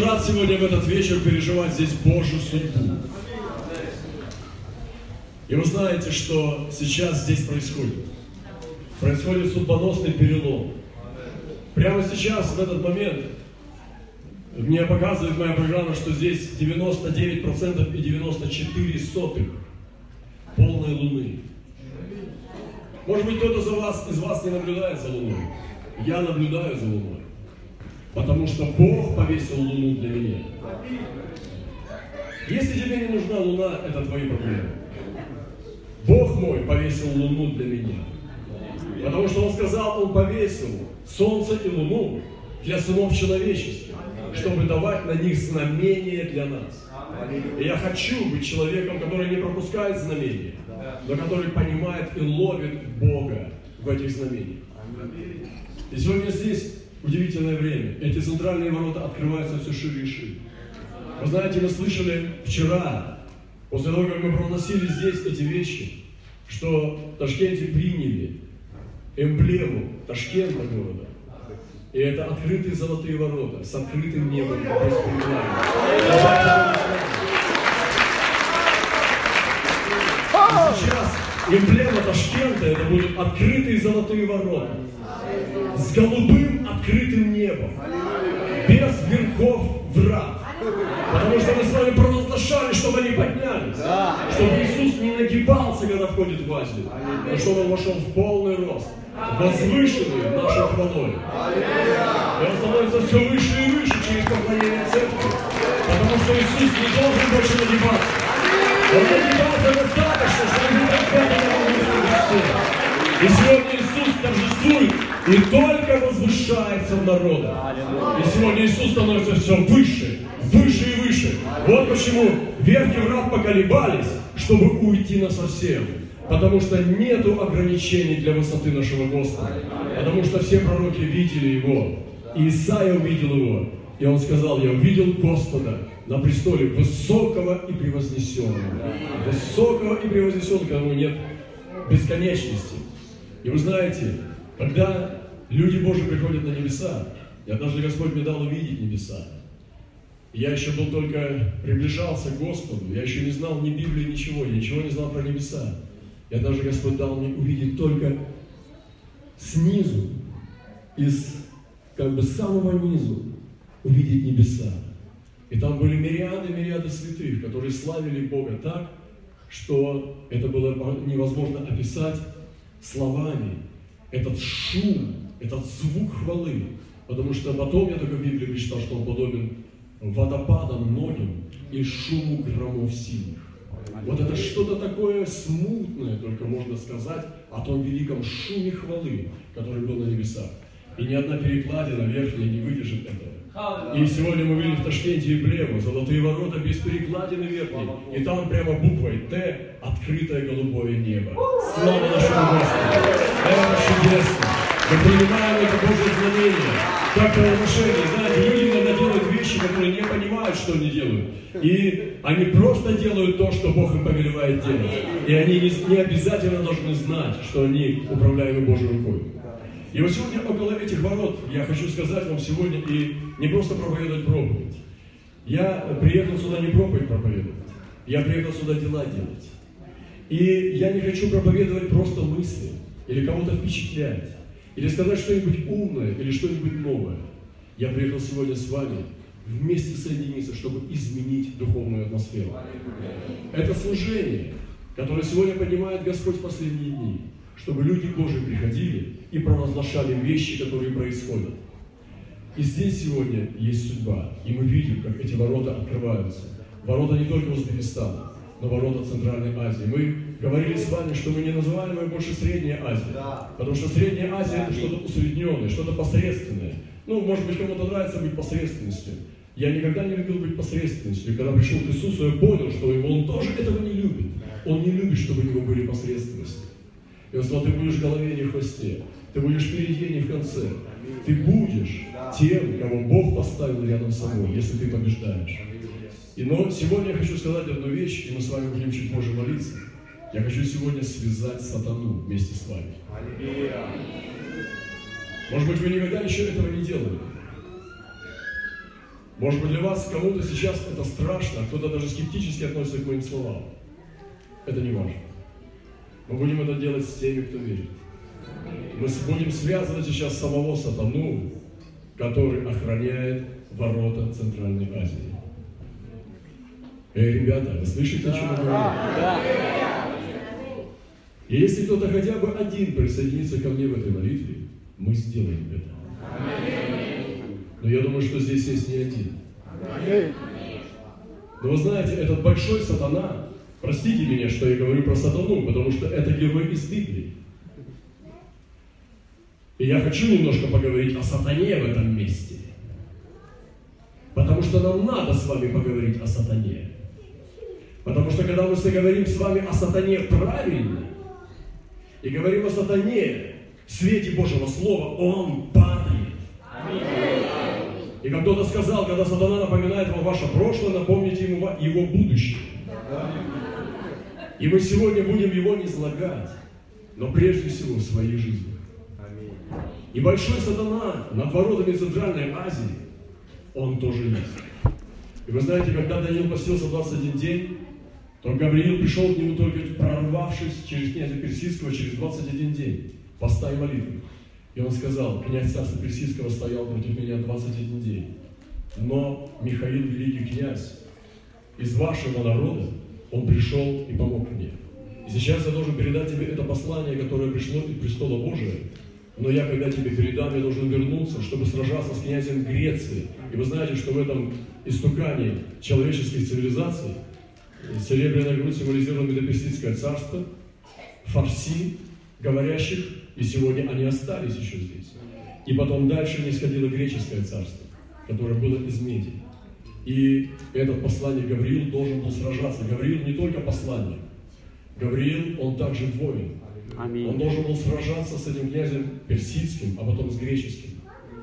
рад сегодня в этот вечер переживать здесь Божью судьбу. И вы знаете, что сейчас здесь происходит. Происходит судьбоносный перелом. Прямо сейчас, в этот момент, мне показывает моя программа, что здесь 99% и 94 сотых полной луны. Может быть, кто-то за вас, из вас не наблюдает за луной. Я наблюдаю за луной. Потому что Бог повесил луну для меня. Если тебе не нужна луна, это твои проблемы. Бог мой повесил луну для меня. Потому что Он сказал, Он повесил солнце и луну для сынов человеческих, чтобы давать на них знамения для нас. И я хочу быть человеком, который не пропускает знамения, но который понимает и ловит Бога в этих знамениях. И сегодня здесь удивительное время. Эти центральные ворота открываются все шире и шире. Вы знаете, мы слышали вчера, после того, как мы проносили здесь эти вещи, что в Ташкенте приняли эмблему Ташкента города. И это открытые золотые ворота с открытым небом без Сейчас эмблема Ташкента это будут открытые золотые ворота с голубым открытым небом, без верхов врат. Потому что мы с вами провозглашали, чтобы они поднялись. Чтобы Иисус не нагибался, когда входит в Азию, но чтобы он вошел в полный рост, возвышенный нашей хвалой. И он становится все выше и выше через поклонение церкви. Потому что Иисус не должен больше нагибаться. Он нагибался достаточно, чтобы не распятый И сегодня торжествует и только возвышается в народе. И сегодня Иисус становится все выше, выше и выше. Вот почему верхи врат поколебались, чтобы уйти на совсем. Потому что нету ограничений для высоты нашего Господа. Потому что все пророки видели Его. И Исаия увидел Его. И он сказал, я увидел Господа на престоле высокого и превознесенного. Высокого и превознесенного, которому нет бесконечности. И вы знаете, когда люди Божьи приходят на небеса, я даже Господь мне дал увидеть небеса. Я еще был только, приближался к Господу, я еще не знал ни Библии, ничего, я ничего не знал про небеса. Я даже Господь дал мне увидеть только снизу, из как бы самого низу, увидеть небеса. И там были мириады, мириады святых, которые славили Бога так, что это было невозможно описать словами этот шум, этот звук хвалы. Потому что потом я только в Библии прочитал, что он подобен водопадам многим и шуму громов сильных. Вот это что-то такое смутное, только можно сказать, о том великом шуме хвалы, который был на небесах. И ни одна перекладина верхняя не выдержит этого. И сегодня мы видели в Ташкенте эмблему, золотые ворота без перекладины верхней. И там прямо буквой Т открытое голубое небо. Слава нашему Господу! Это чудесно! Мы принимаем это Божье знамение. Как правоношение. Знаете, люди иногда делают вещи, которые не понимают, что они делают. И они просто делают то, что Бог им повелевает делать. И они не, не обязательно должны знать, что они управляемы Божьей рукой. И вот сегодня около этих ворот я хочу сказать вам сегодня и не просто проповедовать проповедь. Я приехал сюда не проповедь проповедовать, я приехал сюда дела делать. И я не хочу проповедовать просто мысли, или кого-то впечатлять, или сказать что-нибудь умное, или что-нибудь новое. Я приехал сегодня с вами вместе соединиться, чтобы изменить духовную атмосферу. Это служение, которое сегодня поднимает Господь в последние дни чтобы люди Божьи приходили и провозглашали вещи, которые происходят. И здесь сегодня есть судьба, и мы видим, как эти ворота открываются. Ворота не только Узбекистана, но ворота Центральной Азии. Мы говорили с вами, что мы не называем ее больше Средняя Азия, потому что Средняя Азия это что-то усредненное, что-то посредственное. Ну, может быть, кому-то нравится быть посредственностью. Я никогда не любил быть посредственностью. Когда пришел к Иисусу, я понял, что он тоже этого не любит. Он не любит, чтобы у него были посредственности. И он сказал, ты будешь в голове, не в хвосте. Ты будешь впереди, не в конце. Ты будешь тем, кого Бог поставил рядом с собой, если ты побеждаешь. И но сегодня я хочу сказать одну вещь, и мы с вами будем чуть позже молиться. Я хочу сегодня связать сатану вместе с вами. Может быть, вы никогда еще этого не делали. Может быть, для вас кому-то сейчас это страшно, а кто-то даже скептически относится к моим словам. Это не важно. Мы будем это делать с теми, кто верит. Мы будем связывать сейчас самого сатану, который охраняет ворота Центральной Азии. Эй, ребята, вы слышите, о чем я говорю? И если кто-то хотя бы один присоединится ко мне в этой молитве, мы сделаем это. Но я думаю, что здесь есть не один. Но вы знаете, этот большой сатана, простите меня, что я говорю про сатану, потому что это герой из Библии. И я хочу немножко поговорить о сатане в этом месте. Потому что нам надо с вами поговорить о сатане. Потому что когда мы говорим с вами о сатане правильно, и говорим о сатане в свете Божьего Слова, он падает. И как кто-то сказал, когда сатана напоминает вам ваше прошлое, напомните ему его будущее. И мы сегодня будем его не излагать, но прежде всего в своей жизни. И большой сатана над воротами Центральной Азии, он тоже есть. И вы знаете, когда Даниил постился 21 день, то Гавриил пришел к нему только прорвавшись через князя Персидского через 21 день, поста и молитвы. И он сказал, князь царства Персидского стоял против меня 21 день. Но Михаил, великий князь, из вашего народа, он пришел и помог мне. И сейчас я должен передать тебе это послание, которое пришло из престола Божия. Но я, когда тебе передам, я должен вернуться, чтобы сражаться с князем Греции. И вы знаете, что в этом истукании человеческой цивилизации серебряная грудь символизирует Медоперсидское царство, фарси, говорящих и сегодня они остались еще здесь. И потом дальше не сходило греческое царство, которое было из меди. И этот посланник Гавриил должен был сражаться. Гавриил не только посланник. Гавриил, он также воин. Аминь. Он должен был сражаться с этим князем персидским, а потом с греческим.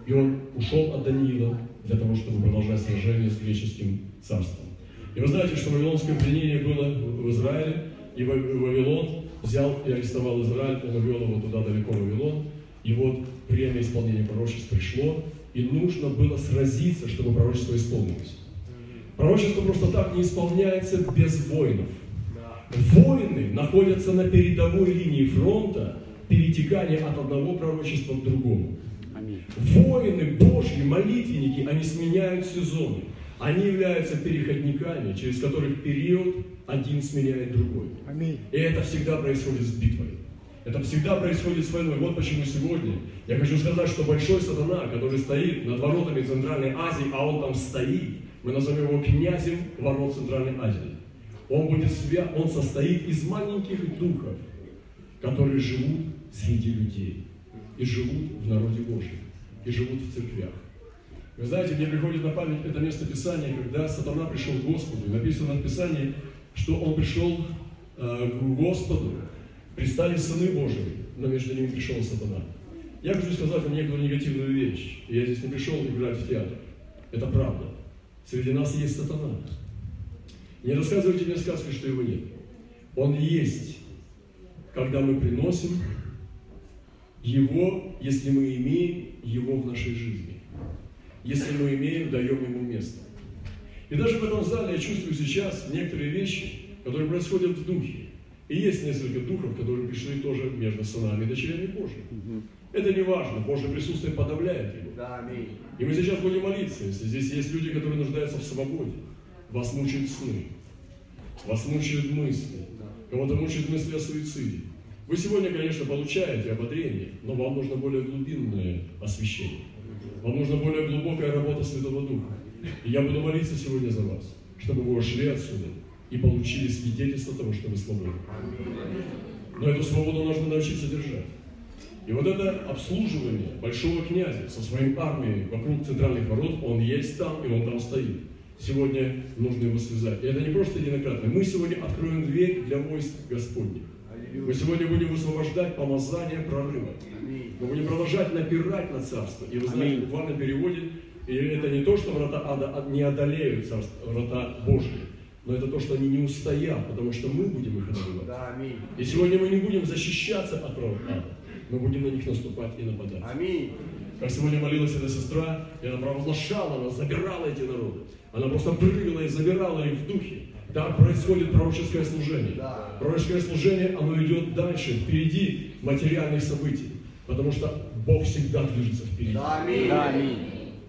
И он ушел от Даниила для того, чтобы продолжать сражение с греческим царством. И вы знаете, что вавилонское пленение было в Израиле, и Вавилон взял и арестовал Израиль, он увел его туда далеко в Вавилон, и вот время исполнения пророчеств пришло, и нужно было сразиться, чтобы пророчество исполнилось. Пророчество просто так не исполняется без воинов. Воины находятся на передовой линии фронта перетекания от одного пророчества к другому. Воины Божьи, молитвенники, они сменяют сезоны. Они являются переходниками, через которых период один сменяет другой. Аминь. И это всегда происходит с битвой. Это всегда происходит с войной. Вот почему сегодня я хочу сказать, что большой сатана, который стоит над воротами Центральной Азии, а он там стоит, мы назовем его князем ворот Центральной Азии. Он, будет свя... он состоит из маленьких духов, которые живут среди людей и живут в народе Божьем, и живут в церквях. Вы знаете, мне приходит на память это место Писания, когда сатана пришел к Господу. Написано в Писании, что он пришел э, к Господу, пристали сыны Божии, но между ними пришел сатана. Я хочу сказать вам некоторую негативную вещь. Я здесь не пришел играть в театр. Это правда. Среди нас есть сатана. Не рассказывайте мне сказки, что его нет. Он есть, когда мы приносим его, если мы имеем его в нашей жизни. Если мы имеем, даем ему место. И даже в этом зале я чувствую сейчас некоторые вещи, которые происходят в духе. И есть несколько духов, которые пришли тоже между сынами и дочерями Божьими. Это не важно, Божье присутствие подавляет его. Да, И мы сейчас будем молиться, если здесь есть люди, которые нуждаются в свободе. Вас мучают сны, вас мучают мысли, кого-то мучают мысли о суициде. Вы сегодня, конечно, получаете ободрение, но вам нужно более глубинное освещение. Вам нужна более глубокая работа Святого Духа. И я буду молиться сегодня за вас, чтобы вы ушли отсюда и получили свидетельство того, что вы свободны. Но эту свободу нужно научиться держать. И вот это обслуживание большого князя со своей армией вокруг центральных ворот, он есть там, и он там стоит. Сегодня нужно его связать. И это не просто единократно. Мы сегодня откроем дверь для войск Господних. Мы сегодня будем высвобождать помазание прорыва. Мы будем продолжать напирать на царство. И вы знаете, в буквальном переводе и это не то, что врата ада не одолеют царство, врата Божьи, но это то, что они не устоят, потому что мы будем их одолевать. Да, И сегодня мы не будем защищаться от ада, мы будем на них наступать и нападать. Аминь. Как сегодня молилась эта сестра, и она провозглашала, она забирала эти народы. Она просто прыгала и забирала их в духе. Так происходит пророческое служение. Да. Пророческое служение, оно идет дальше, впереди материальных событий. Потому что Бог всегда движется впереди. Аминь. Аминь.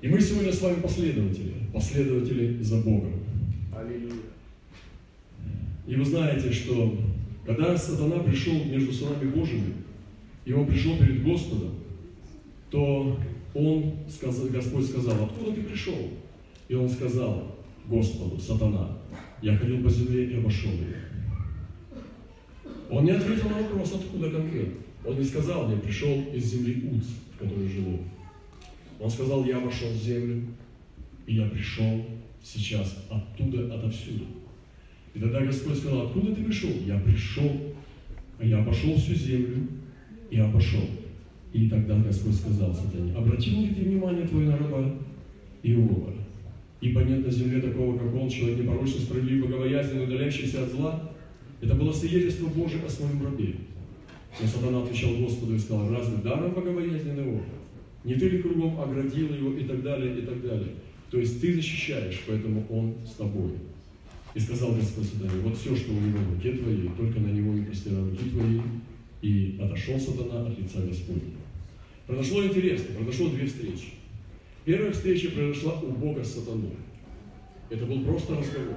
И мы сегодня с вами последователи, последователи за Богом. И вы знаете, что когда сатана пришел между сынами Божьими, и он пришел перед Господом, то он, сказал, Господь сказал, откуда ты пришел? И он сказал Господу, сатана, я ходил по земле и обошел ее. Он не ответил на вопрос, откуда конкретно. Он не сказал, я пришел из земли Уц, в которой живу. Он сказал, я обошел землю, и я пришел сейчас оттуда, отовсюду. И тогда Господь сказал, откуда ты пришел? Я пришел, а я обошел всю землю и обошел. И тогда Господь сказал сатане, обратил ли ты внимание твое на раба Иова? Ибо нет на земле такого, как он, человек непорочный, справедливый, богобоязненный, удаляющийся от зла. Это было свидетельство Божие о своем рабе. Но сатана отвечал Господу и сказал, разве даром богобоязненный Иов? Не ты ли кругом оградил его и так далее, и так далее. То есть ты защищаешь, поэтому он с тобой. И сказал Господь сатане, вот все, что у него в руке твоей, только на него не простирай руки твои. И отошел сатана от лица Господня. Произошло интересно, произошло две встречи. Первая встреча произошла у Бога с сатаной. Это был просто разговор.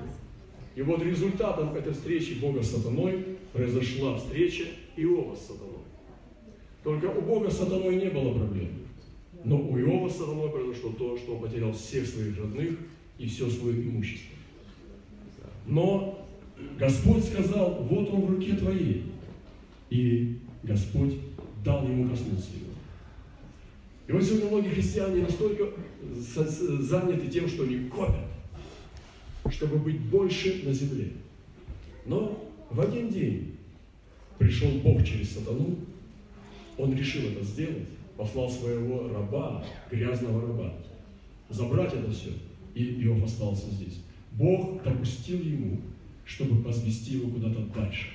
И вот результатом этой встречи Бога с сатаной произошла встреча Иова с сатаной. Только у Бога с сатаной не было проблем. Но у Иова с сатаной произошло то, что он потерял всех своих родных и все свое имущество. Но Господь сказал, вот он в руке твоей. И Господь дал ему коснуться его. И вот сегодня многие христиане настолько за- заняты тем, что они копят, чтобы быть больше на земле. Но в один день пришел Бог через сатану, он решил это сделать, послал своего раба, грязного раба, забрать это все, и Иов остался здесь. Бог допустил ему, чтобы возвести его куда-то дальше,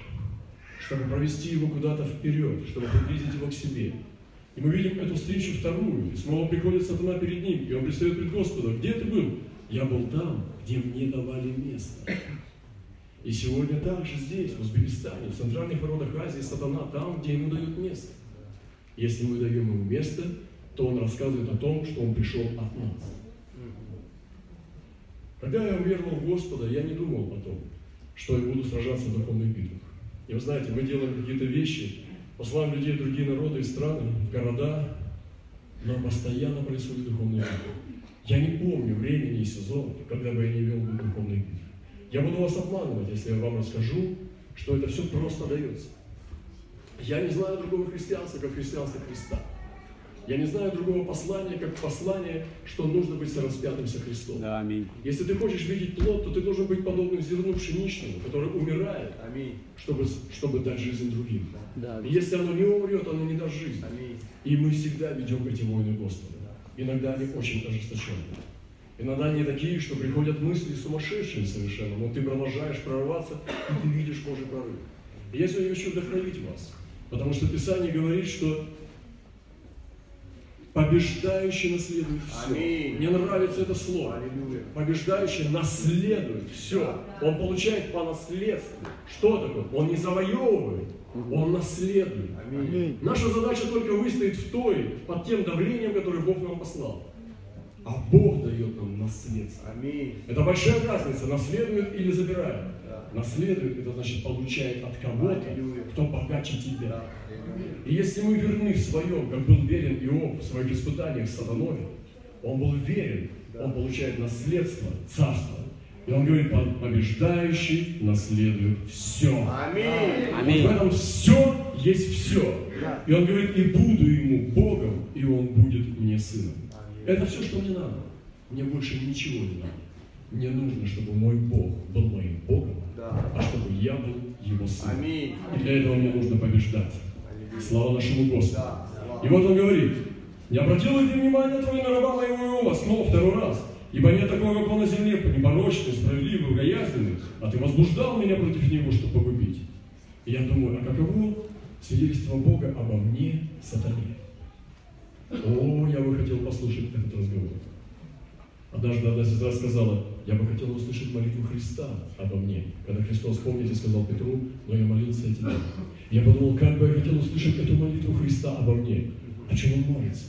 чтобы провести его куда-то вперед, чтобы приблизить его к себе. И мы видим эту встречу вторую, и снова приходит сатана перед ним, и он предстает пред Господом. Где ты был? Я был там, где мне давали место. И сегодня также здесь, в Узбекистане, в центральных народах Азии, сатана там, где ему дают место. Если мы даем ему место, то он рассказывает о том, что он пришел от нас. Когда я уверовал в Господа, я не думал о том, что я буду сражаться в духовных битвах. И вы знаете, мы делаем какие-то вещи, посылаем людей в другие народы и страны, в города, но постоянно происходит духовная битва. Я не помню времени и сезона, когда бы я не вел духовные битвы. Я буду вас обманывать, если я вам расскажу, что это все просто дается. Я не знаю другого христианства, как христианство Христа. Я не знаю другого послания, как послание, что нужно быть сораспятым со Христом. Да, аминь. Если ты хочешь видеть плод, то ты должен быть подобным зерну пшеничному, который умирает, Аминь. чтобы, чтобы дать жизнь другим. Да. И если оно не умрет, оно не даст жизнь. Аминь. И мы всегда ведем эти войны Господа. Иногда они очень ожесточенные. Иногда они такие, что приходят мысли сумасшедшие совершенно, но ты продолжаешь прорваться, и ты видишь Божий прорыв. И я сегодня хочу вдохновить вас, потому что Писание говорит, что побеждающий наследует все. Аминь. Мне нравится это слово. Аллилуйя. Побеждающий наследует все. Он получает по наследству. Что такое? Он не завоевывает, он наследует. Аминь. Наша задача только выстоять в той, под тем давлением, которое Бог нам послал. А Бог дает нам наследство. Аминь. Это большая разница, наследует или забирает. Да. Наследует, это значит получает от кого-то, Аллилуйя. кто богаче тебя. Да. И если мы верны в своем, как был верен Иов в своих испытаниях с сатаной, он был верен, он получает наследство, царство. И он говорит, побеждающий наследует все. Аминь. Аминь. Вот в этом все есть все. И он говорит, и буду ему Богом, и он будет мне сыном. Аминь. Это все, что мне надо. Мне больше ничего не надо. Мне нужно, чтобы мой Бог был моим Богом, Да. а чтобы я был его сыном. Аминь. И для этого мне нужно побеждать. Слава нашему Господу. И вот он говорит, не обратил ли ты внимание твое на раба моего Иова, снова второй раз, ибо нет такого, как он на земле, непорочный, справедливый, богоязненный, а ты возбуждал меня против него, чтобы погубить. И я думаю, а каково свидетельство Бога обо мне, сатане? О, я бы хотел послушать этот разговор. Однажды одна сестра сказала, я бы хотела услышать молитву Христа обо мне. Когда Христос, помните, сказал Петру, но я молился о тебе. Я подумал, как бы я хотел услышать эту молитву Христа обо мне. О чем он молится?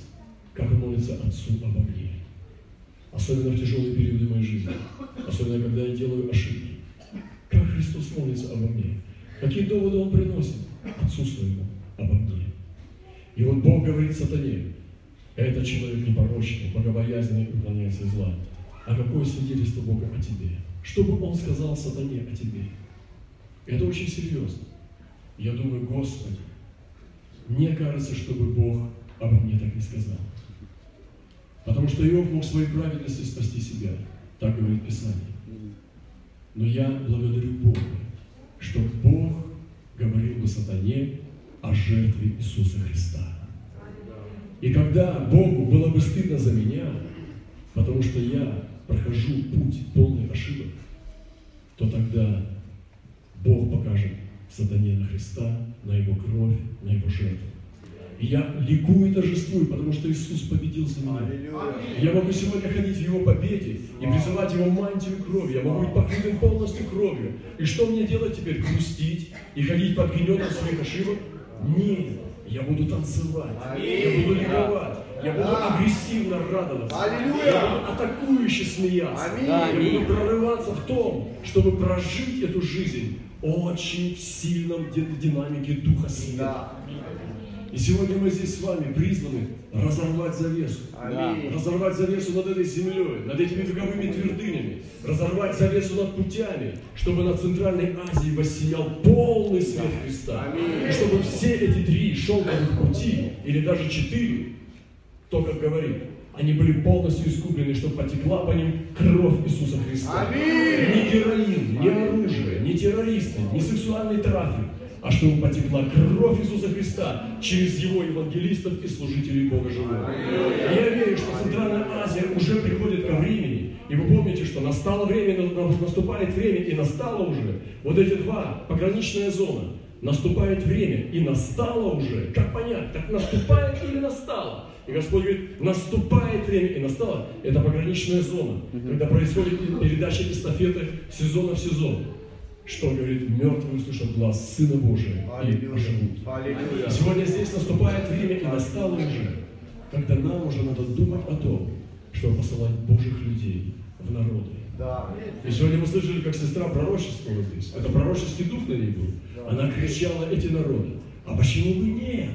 Как он молится Отцу обо мне. Особенно в тяжелые периоды моей жизни. Особенно, когда я делаю ошибки. Как Христос молится обо мне. Какие доводы он приносит Отцу своему обо мне. И вот Бог говорит сатане, этот человек непорочный, богобоязненный и уклоняется зла. А какое свидетельство Бога о тебе? Что бы он сказал сатане о тебе? Это очень серьезно. Я думаю, Господи, мне кажется, чтобы Бог обо мне так не сказал. Потому что Иов мог своей праведностью спасти себя. Так говорит Писание. Но я благодарю Бога, что Бог говорил бы сатане о жертве Иисуса Христа. И когда Богу было бы стыдно за меня, потому что я прохожу путь полный ошибок, то тогда Бог покажет сатане на Христа, на Его кровь, на Его жертву. И я ликую и торжествую, потому что Иисус победил за меня. Я могу сегодня ходить в Его победе и призывать Его мантию крови. Я могу быть покрытым полностью кровью. И что мне делать теперь? Грустить и ходить под гнетом своих ошибок? Нет. Я буду танцевать, я буду ликовать, я буду агрессивно радоваться, я буду атакующе смеяться, я буду прорываться в том, чтобы прожить эту жизнь очень в сильном динамике Духа Света. И сегодня мы здесь с вами призваны разорвать завесу. Аминь. Разорвать завесу над этой землей, над этими вековыми твердынями. Разорвать завесу над путями, чтобы на Центральной Азии воссиял полный свет Христа. Аминь. И чтобы все эти три шелковых пути, или даже четыре, то, как говорит, они были полностью искуплены, чтобы потекла по ним кровь Иисуса Христа. Аминь. Ни героин, ни оружие, ни террористы, ни сексуальный трафик, а чтобы потекла кровь Иисуса Христа через Его евангелистов и служителей Бога Живого. И я верю, что Центральная Азия уже приходит ко времени, и вы помните, что настало время, наступает время, и настало уже вот эти два, пограничная зона, наступает время, и настало уже. Как понять, так наступает или настало? И Господь говорит, наступает время, и настало. Это пограничная зона, когда происходит передача эстафеты сезона в сезон что говорит, мертвые услышат глаз Сына Божия и живут. Сегодня здесь наступает время, и настало уже, когда нам уже надо думать о том, чтобы посылать Божьих людей в народы. И сегодня мы слышали, как сестра пророчествовала здесь. Это пророческий дух на ней был. Она кричала эти народы. А почему бы нет?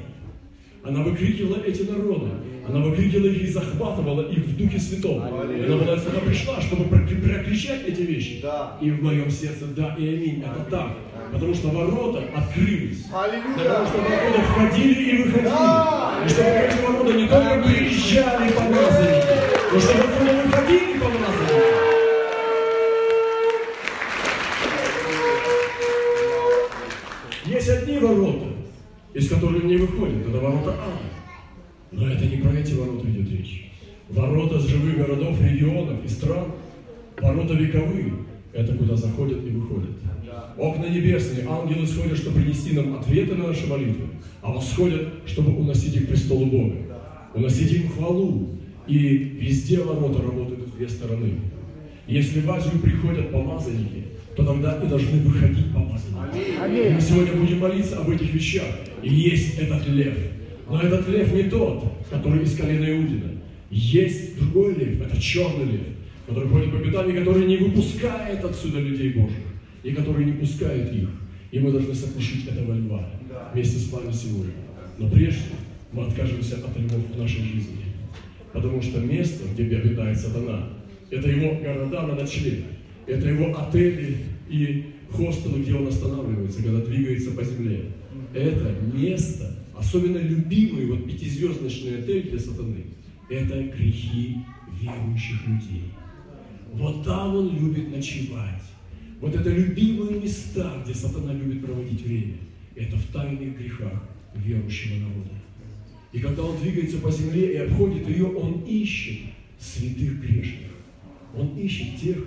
Она выкрикивала эти народы. Она выкрикивала их и захватывала их в Духе Святом. Она была сюда пришла, чтобы прокричать эти вещи. Да. И в моем сердце да и аминь. Это так. Потому что ворота открылись. Аллилуйя. Потому что ворота входили и выходили. Да. И чтобы эти ворота не только приезжали помазанники, но чтобы отсюда выходили помазанники. Из которых не выходят. Это ворота ада. Но это не про эти ворота идет речь. Ворота с живых городов, регионов и стран, ворота вековые, это куда заходят и выходят. Окна небесные, ангелы сходят, чтобы принести нам ответы на наши молитвы, а восходят, чтобы уносить их к престолу Бога, уносить им хвалу. И везде ворота работают в две стороны. Если в Азию приходят помазанники, то тогда и должны выходить помазанники. Мы сегодня будем молиться об этих вещах. И есть этот лев – но этот лев не тот, который из колена Иудина. Есть другой лев, это черный лев, который ходит по пятам и который не выпускает отсюда людей Божьих, и который не пускает их. И мы должны сокрушить этого льва вместе с вами сегодня. Но прежде мы откажемся от львов в нашей жизни. Потому что место, где обитает сатана, это его города на ночлег, это его отели и хостелы, где он останавливается, когда двигается по земле. Это место, особенно любимый вот пятизвездочный отель для сатаны, это грехи верующих людей. Вот там он любит ночевать. Вот это любимые места, где сатана любит проводить время. Это в тайных грехах верующего народа. И когда он двигается по земле и обходит ее, он ищет святых грешных. Он ищет тех,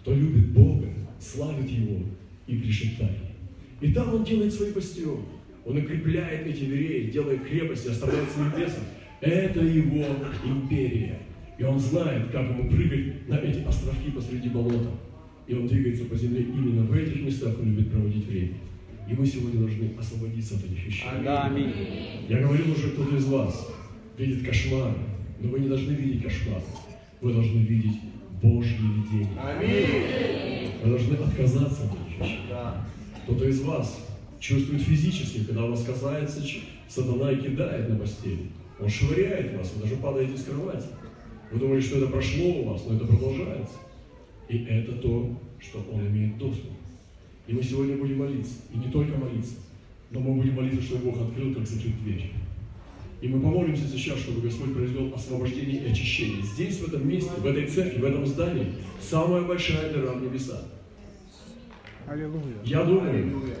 кто любит Бога, славит Его и грешит тайне. И там он делает свои бастионы. Он укрепляет эти дверей, делает крепости, оставляет своих бесов. Это его империя. И он знает, как ему прыгать на эти островки посреди болота. И он двигается по земле именно в этих местах, он любит проводить время. И мы сегодня должны освободиться от этих вещей. Аминь. Я говорил уже, кто-то из вас видит кошмар, но вы не должны видеть кошмар. Вы должны видеть Божье видение. Аминь. Вы должны отказаться от вещей. Да. Кто-то из вас чувствует физически, когда вас касается сатана и кидает на постель. Он швыряет вас, вы даже падаете с кровати. Вы думаете, что это прошло у вас, но это продолжается. И это то, что он имеет доступ. И мы сегодня будем молиться. И не только молиться, но мы будем молиться, чтобы Бог открыл, как закрыть дверь. И мы помолимся сейчас, чтобы Господь произвел освобождение и очищение. Здесь, в этом месте, в этой церкви, в этом здании, самая большая дыра в небеса. Аллилуйя. Я думаю, Аллилуйя.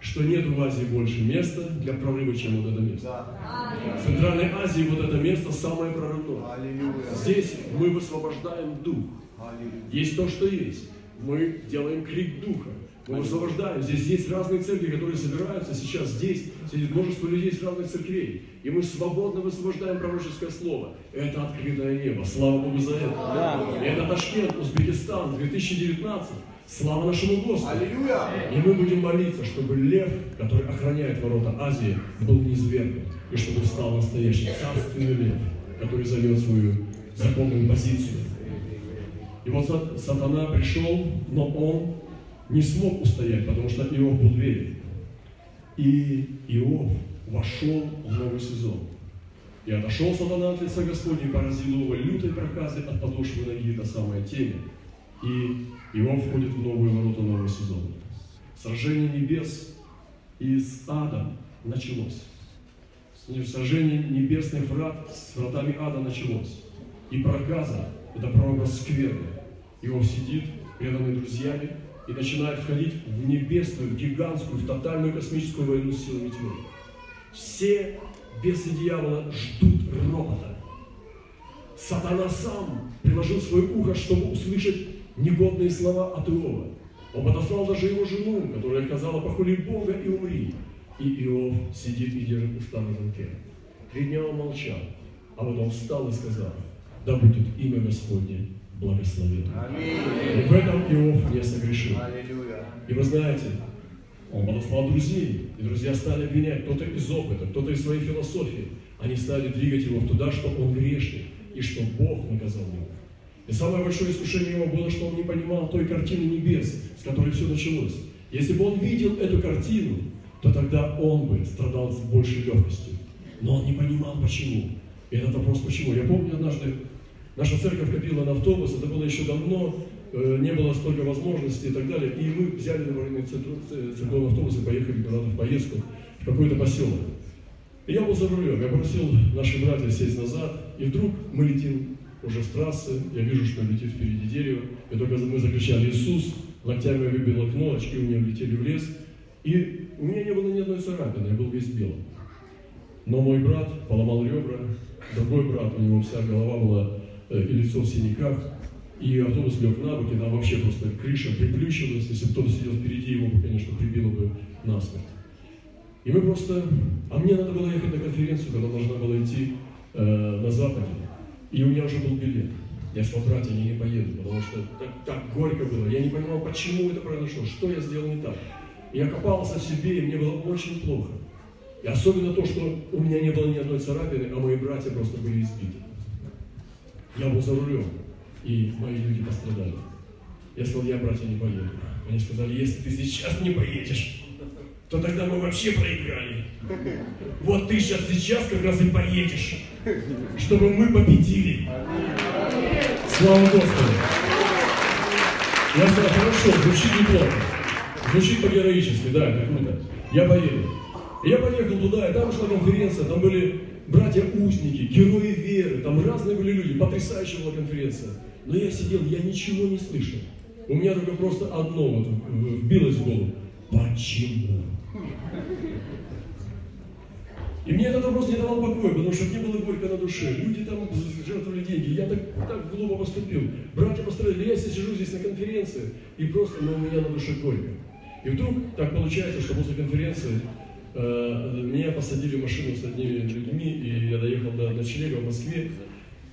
что нет в Азии больше места для прорыва, чем вот это место. Да. В Центральной Азии вот это место самое прорывное. Аллилуйя. Здесь мы высвобождаем дух. Аллилуйя. Есть то, что есть. Мы делаем крик духа. Мы высвобождаем. Здесь есть разные церкви, которые собираются сейчас. Здесь сидит множество людей с разных церквей. И мы свободно высвобождаем пророческое слово. Это открытое небо. Слава Богу за это. Да. Это Ташкент, Узбекистан, 2019. Слава нашему Господу. Аллилуйя. И мы будем молиться, чтобы лев, который охраняет ворота Азии, был низвергнут, и чтобы стал настоящий царственный лев, который займет свою законную позицию. И вот са- сатана пришел, но он не смог устоять, потому что Иов был верен. И Иов вошел в новый сезон. И отошел сатана от лица Господня и поразил его лютой проказой от подошвы ноги до самой тени. И Иов входит в новые ворота нового сезона. Сражение небес и с адом началось. Сражение небесных врат с вратами ада началось. И проказа – это прообраз скверны. Иов сидит, преданный друзьями, и начинает входить в небесную, гигантскую, в тотальную космическую войну с силами тьмы. Все бесы дьявола ждут робота. Сатана сам приложил свое ухо, чтобы услышать негодные слова от Иова. Он подослал даже его жену, которая сказала, похули Бога и умри. И Иов сидит и держит уста на замке. Три дня он молчал, а потом встал и сказал, да будет имя Господне благословенно. Аминь. И в этом Иов не согрешил. Аллилуйя. И вы знаете, он подослал друзей, и друзья стали обвинять, кто-то из опыта, кто-то из своей философии. Они стали двигать его туда, что он грешник, и что Бог наказал его. И самое большое искушение его было, что он не понимал той картины небес, с которой все началось. Если бы он видел эту картину, то тогда он бы страдал с большей легкостью. Но он не понимал, почему. И этот вопрос, почему. Я помню однажды, наша церковь копила на автобус, это было еще давно, э, не было столько возможностей и так далее. И мы взяли на военный церковный автобус и поехали куда-то в поездку в какой-то поселок. И я был за рулем, я попросил наших братьев сесть назад, и вдруг мы летим уже с трассы, я вижу, что летит впереди дерево, и только мы закричали «Иисус!», локтями я выбил окно, очки у меня влетели в лес, и у меня не было ни одной царапины, я был весь белым. Но мой брат поломал ребра, другой брат, у него вся голова была э, и лицо в синяках, и автобус лег на бок, и там вообще просто крыша приплющилась, если бы кто-то сидел впереди, его бы, конечно, прибило бы насмерть. И мы просто... А мне надо было ехать на конференцию, когда должна была идти э, на Западе. И у меня уже был билет. Я сказал, братья, я не поеду, потому что так, так горько было. Я не понимал, почему это произошло, что я сделал не так. Я копался в себе, и мне было очень плохо. И особенно то, что у меня не было ни одной царапины, а мои братья просто были избиты. Я был за рулем, и мои люди пострадали. Я сказал, я, братья, не поеду. Они сказали, если ты сейчас не поедешь, то тогда мы вообще проиграли. Вот ты сейчас сейчас как раз и поедешь, чтобы мы победили. Слава Господу! Я сказал, хорошо, звучит неплохо. Звучит по-героически, да, это круто. Я поеду. Я поехал туда, и там шла конференция, там были братья-узники, герои веры, там разные были люди, потрясающая была конференция. Но я сидел, я ничего не слышал. У меня только просто одно вот вбилось в голову. Почему? И мне этот вопрос не давал покоя, потому что мне было горько на душе. Люди там жертвовали деньги, я так, так глупо поступил. Братья построили, я сижу здесь на конференции, и просто ну, у меня на душе горько. И вдруг так получается, что после конференции меня посадили в машину с одними людьми, и я доехал до ночлега в Москве.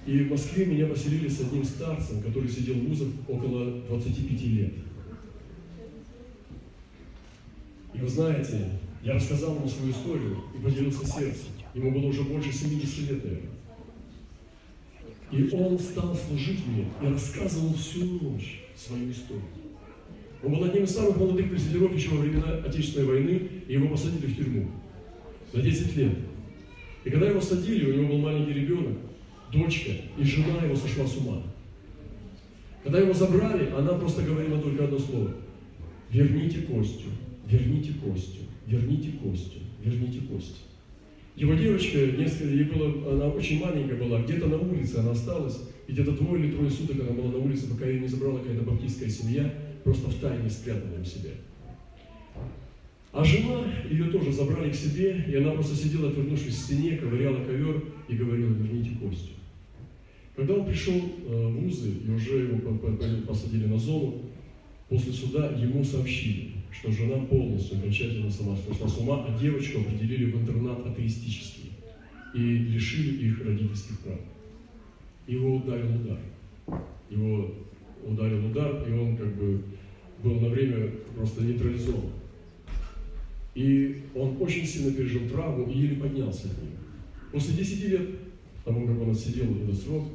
И в Москве меня поселили с одним старцем, который сидел в вузах около 25 лет. И вы знаете, я рассказал ему свою историю и поделился сердцем. Ему было уже больше 70 лет. И он стал служить мне и рассказывал всю ночь свою историю. Он был одним из самых молодых призывов еще во времена Отечественной войны, и его посадили в тюрьму на 10 лет. И когда его садили, у него был маленький ребенок, дочка, и жена его сошла с ума. Когда его забрали, она просто говорила только одно слово. Верните Костю, верните Костю, верните Костю, верните Костю. Его девочка, несколько, ей было, она очень маленькая была, где-то на улице она осталась, и где-то двое или трое суток она была на улице, пока ее не забрала какая-то баптистская семья, просто в тайне спрятала у себя. А жена, ее тоже забрали к себе, и она просто сидела, отвернувшись к стене, ковыряла ковер и говорила, верните Костю. Когда он пришел э, в вузы, и уже его посадили на зону, после суда ему сообщили, что жена полностью окончательно сама сошла с ума, а девочку определили в интернат атеистический и лишили их родительских прав. Его ударил удар. Его ударил удар, и он как бы был на время просто нейтрализован. И он очень сильно пережил травму и еле поднялся от нее. После 10 лет, тому как он отсидел этот срок,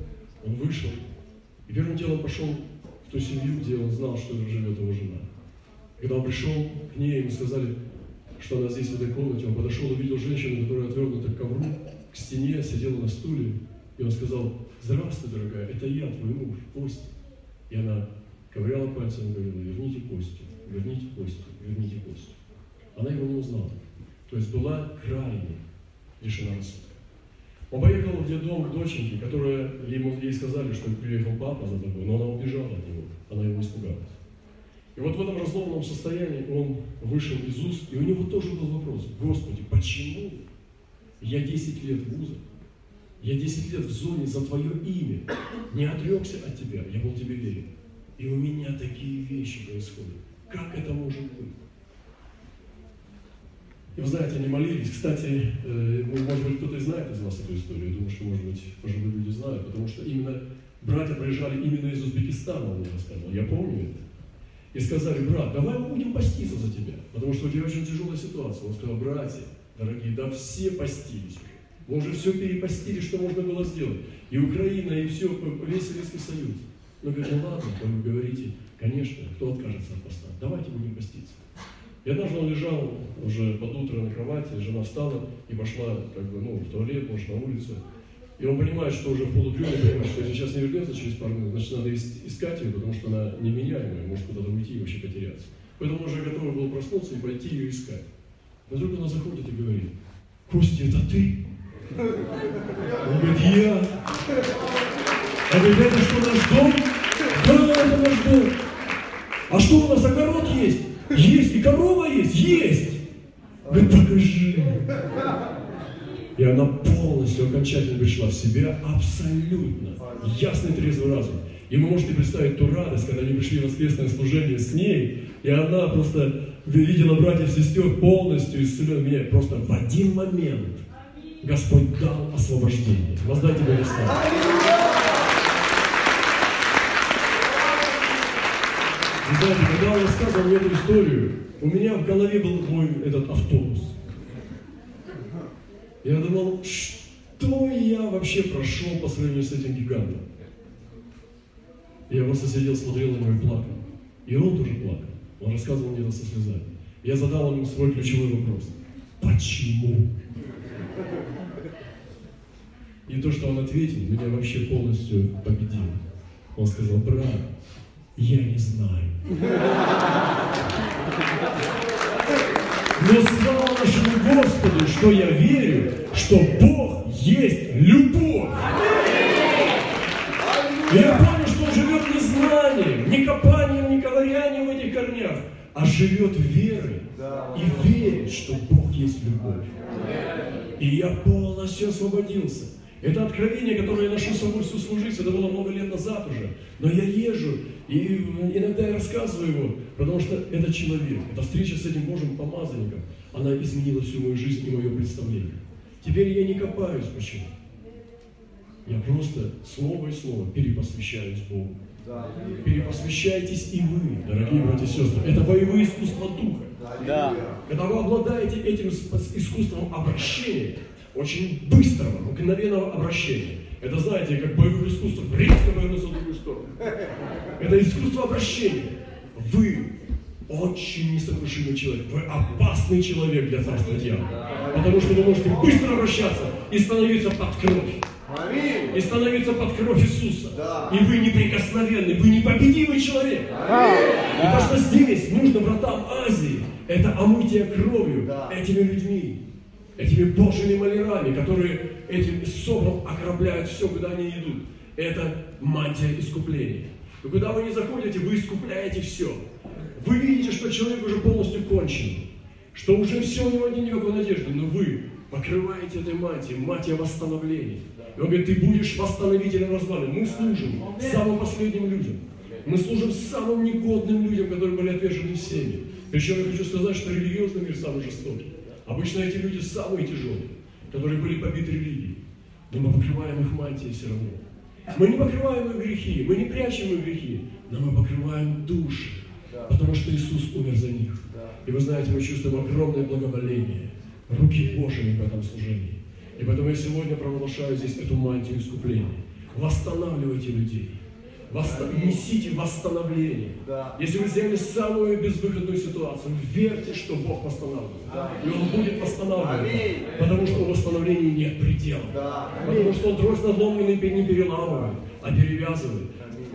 он вышел и первым делом пошел в ту семью, где он знал, что живет его жена. Когда он пришел к ней, ему сказали, что она здесь, в этой комнате, он подошел, увидел женщину, которая отвернута к ковру, к стене, сидела на стуле, и он сказал, здравствуй, дорогая, это я, твой муж, Костя. И она ковыряла пальцем и говорила, верните Костю, верните Костю, верните Костю. Она его не узнала. То есть была крайне лишена рассудка. Он поехал в детдом к доченьке, которая ему, ей сказали, что приехал папа за тобой, но она убежала от него, она его испугалась. И вот в этом разломном состоянии он вышел из уст, и у него тоже был вопрос, Господи, почему я 10 лет в вузах, я 10 лет в зоне за Твое имя, не отрекся от Тебя, я был Тебе верен. И у меня такие вещи происходят. Как это может быть? И вы знаете, они молились. Кстати, э, ну, может быть, кто-то и знает из вас эту историю. Я думаю, что, может быть, пожилые люди знают, потому что именно братья приезжали именно из Узбекистана, он рассказывал. Я помню это и сказали, брат, давай мы будем поститься за тебя, потому что у тебя очень тяжелая ситуация. Он сказал, братья, дорогие, да все постились уже. Мы уже все перепостили, что можно было сделать. И Украина, и все, весь Советский Союз. Мы говорим, ну ладно, вы говорите, конечно, кто откажется от поста? Давайте будем поститься. И однажды лежал уже под утро на кровати, жена встала и пошла как бы, ну, в туалет, может, на улицу. И он понимает, что уже в полудреме, понимает, что если сейчас не вернется через пару минут, значит, надо искать ее, потому что она неменяемая, может куда-то уйти и вообще потеряться. Поэтому он уже готов был проснуться и пойти ее искать. Но вдруг она заходит и говорит, Костя, это ты? Он говорит, я. А говорит, это что, наш дом? Да, это наш дом. А что у нас, огород есть? Есть. И корова есть? Есть. Говорит, покажи. И она полностью окончательно пришла в себя, абсолютно. Ясный трезвый разум. И вы можете представить ту радость, когда они пришли в воскресное служение с ней, и она просто видела братьев и сестер полностью исцелен меня. Просто в один момент Господь дал освобождение. Воздайте Богу славу. Вы знаете, когда он рассказывал мне эту историю, у меня в голове был мой этот автобус. Я думал, что я вообще прошел по сравнению с этим гигантом. Я просто сидел, смотрел на него и плакал. И он тоже плакал. Он рассказывал мне это со слезами. Я задал ему свой ключевой вопрос. Почему? И то, что он ответил, меня вообще полностью победило. Он сказал, брат, я не знаю. Но слава нашему Господу, что я верю, что Бог есть любовь. Я понял, что он живет не знанием, не копанием, не ковырянием в этих корнях, а живет верой и верит, что Бог есть любовь. И я полностью освободился. Это откровение, которое я ношу с собой всю жизнь, это было много лет назад уже. Но я езжу, И иногда я рассказываю его, потому что это человек, эта встреча с этим Божьим помазанником, она изменила всю мою жизнь и мое представление. Теперь я не копаюсь почему. Я просто слово и слово перепосвящаюсь Богу. Перепосвящайтесь и вы, дорогие братья и сестры. Это боевые искусства Духа. Да. Когда вы обладаете этим искусством обращения, очень быстрого, мгновенного обращения, это, знаете, как боевых искусств, резко повернуться в другую сторону. Это искусство обращения. Вы очень несокрушимый человек. Вы опасный человек для царства дьявола. Потому что вы можете быстро обращаться и становиться под кровь. И становиться под кровь Иисуса. Да. И вы неприкосновенный, вы непобедимый человек. И то, что здесь нужно братам Азии, это омытие кровью Да. этими людьми, этими Божьими малярами, которые этим собром окропляют все, куда они идут. Это мантия искупления. И куда вы не заходите, вы искупляете все. Вы видите, что человек уже полностью кончен, что уже все, у него нет никакой надежды, но вы покрываете этой мантией, мантия восстановления. И он говорит, ты будешь восстановителем развалин. Мы служим самым последним людям. Мы служим самым негодным людям, которые были отвержены всеми. Причем я хочу сказать, что религиозный мир самый жестокий. Обычно эти люди самые тяжелые, которые были побиты религией. Но мы покрываем их мантией все равно. Мы не покрываем их грехи, мы не прячем их грехи, но мы покрываем души, потому что Иисус умер за них. И вы знаете, мы чувствуем огромное благоволение, руки Божьи в этом служении. И поэтому я сегодня провозглашаю здесь эту мантию искупления. Восстанавливайте людей. Восста- Несите восстановление. Да. Если вы взяли самую безвыходную ситуацию, верьте, что Бог восстанавливает. И Он будет восстанавливать. Аминь. Потому что у восстановления нет предела. Да. Потому что Он трость надломленный не переламывает, а перевязывает.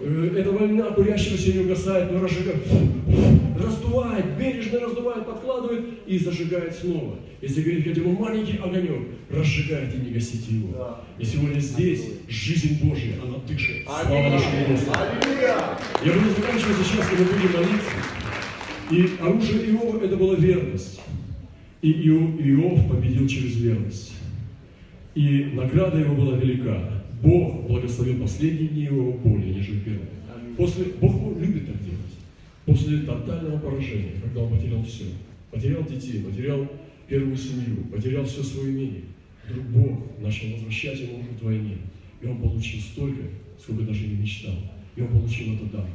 Э, Эта война курящегося не угасает, но разжигает, раздувает, бережно раздувает, подкладывает и зажигает снова. Если говорить хотя бы маленький огонек, разжигает и не гасите его. Да. И сегодня здесь жизнь Божья, она дышит. Слава нашему Господу. Я буду заканчивать сейчас, когда будем молиться. И оружие Иова это была верность. И Ио- Иов победил через верность. И награда его была велика. Бог благословил последние дни его более, нежели первые. После, Бог любит так делать. После тотального поражения, когда он потерял все, потерял детей, потерял первую семью, потерял все свое имение, вдруг Бог начал возвращать ему удвойне. И он получил столько, сколько даже не мечтал. И он получил это дар.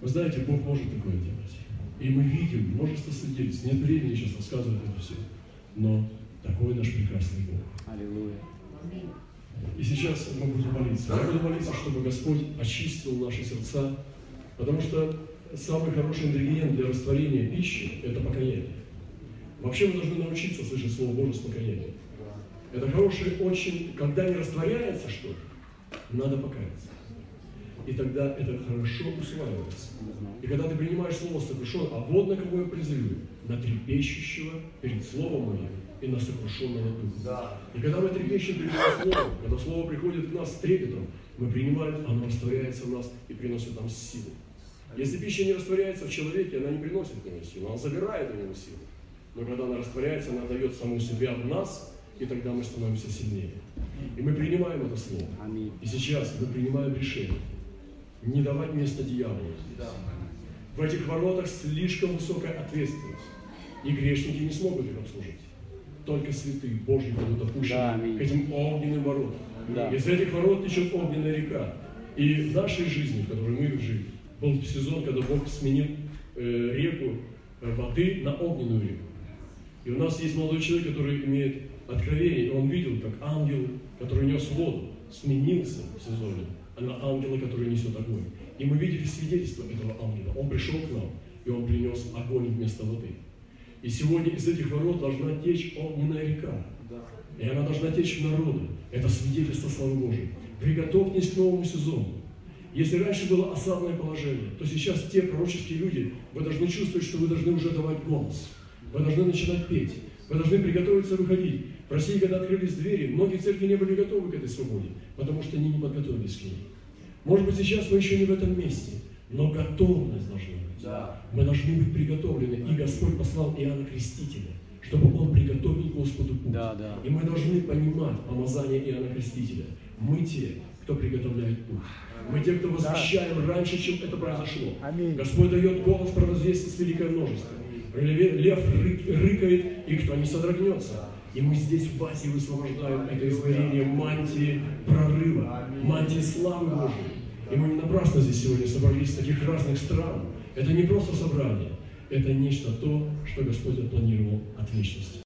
Вы знаете, Бог может такое делать. И мы видим множество свидетельств. Нет времени сейчас рассказывать это все. Но такой наш прекрасный Бог. Аллилуйя. И сейчас мы будем молиться. Я буду молиться, чтобы Господь очистил наши сердца, потому что самый хороший ингредиент для растворения пищи – это покаяние. Вообще мы должны научиться слышать Слово Божие с покаянием. Это хороший очень, когда не растворяется что-то, надо покаяться. И тогда это хорошо усваивается. И когда ты принимаешь Слово сокрушенное, а вот на кого я призываю, на трепещущего перед Словом моим и на сокрушенного духа. И когда мы трепещем перед Словом, когда Слово приходит к нас с трепетом, мы принимаем, оно растворяется в нас и приносит нам силу. Если пища не растворяется в человеке, она не приносит в него силу, она забирает у него силу. Но когда она растворяется, она дает саму себя в нас, и тогда мы становимся сильнее. И мы принимаем это Слово. И сейчас мы принимаем решение не давать место дьяволу здесь. В этих воротах слишком высокая ответственность. И грешники не смогут их обслужить. Только святые Божьи будут допущены к этим огненным воротам. Из этих ворот течет огненная река. И в нашей жизни, в которой мы жили, был сезон, когда Бог сменил э, реку э, воды на огненную реку. И у нас есть молодой человек, который имеет откровение, и он видел, как ангел, который нес воду, сменился в сезоне на ангела, который несет огонь. И мы видели свидетельство этого ангела. Он пришел к нам, и он принес огонь вместо воды. И сегодня из этих ворот должна течь огненная река. И она должна течь в народу. Это свидетельство славы Божией. Приготовьтесь к новому сезону. Если раньше было осадное положение, то сейчас те пророческие люди, вы должны чувствовать, что вы должны уже давать голос. Вы должны начинать петь. Вы должны приготовиться выходить. В России, когда открылись двери, многие церкви не были готовы к этой свободе, потому что они не подготовились к ней. Может быть, сейчас мы еще не в этом месте, но готовность должна быть. Да. Мы должны быть приготовлены. И Господь послал Иоанна Крестителя, чтобы он приготовил Господу путь. Да, да. И мы должны понимать помазание Иоанна Крестителя. Мы те, кто приготовляет путь. Мы те, кто возвещаем раньше, чем это произошло. Аминь. Господь дает голос провозвестить великое множество. Лев, ры- рыкает, и кто не содрогнется. И мы здесь в Асе высвобождаем это измерение мантии прорыва, мантии славы Божьей. И мы не напрасно здесь сегодня собрались с таких разных стран. Это не просто собрание, это нечто то, что Господь отпланировал от вечности.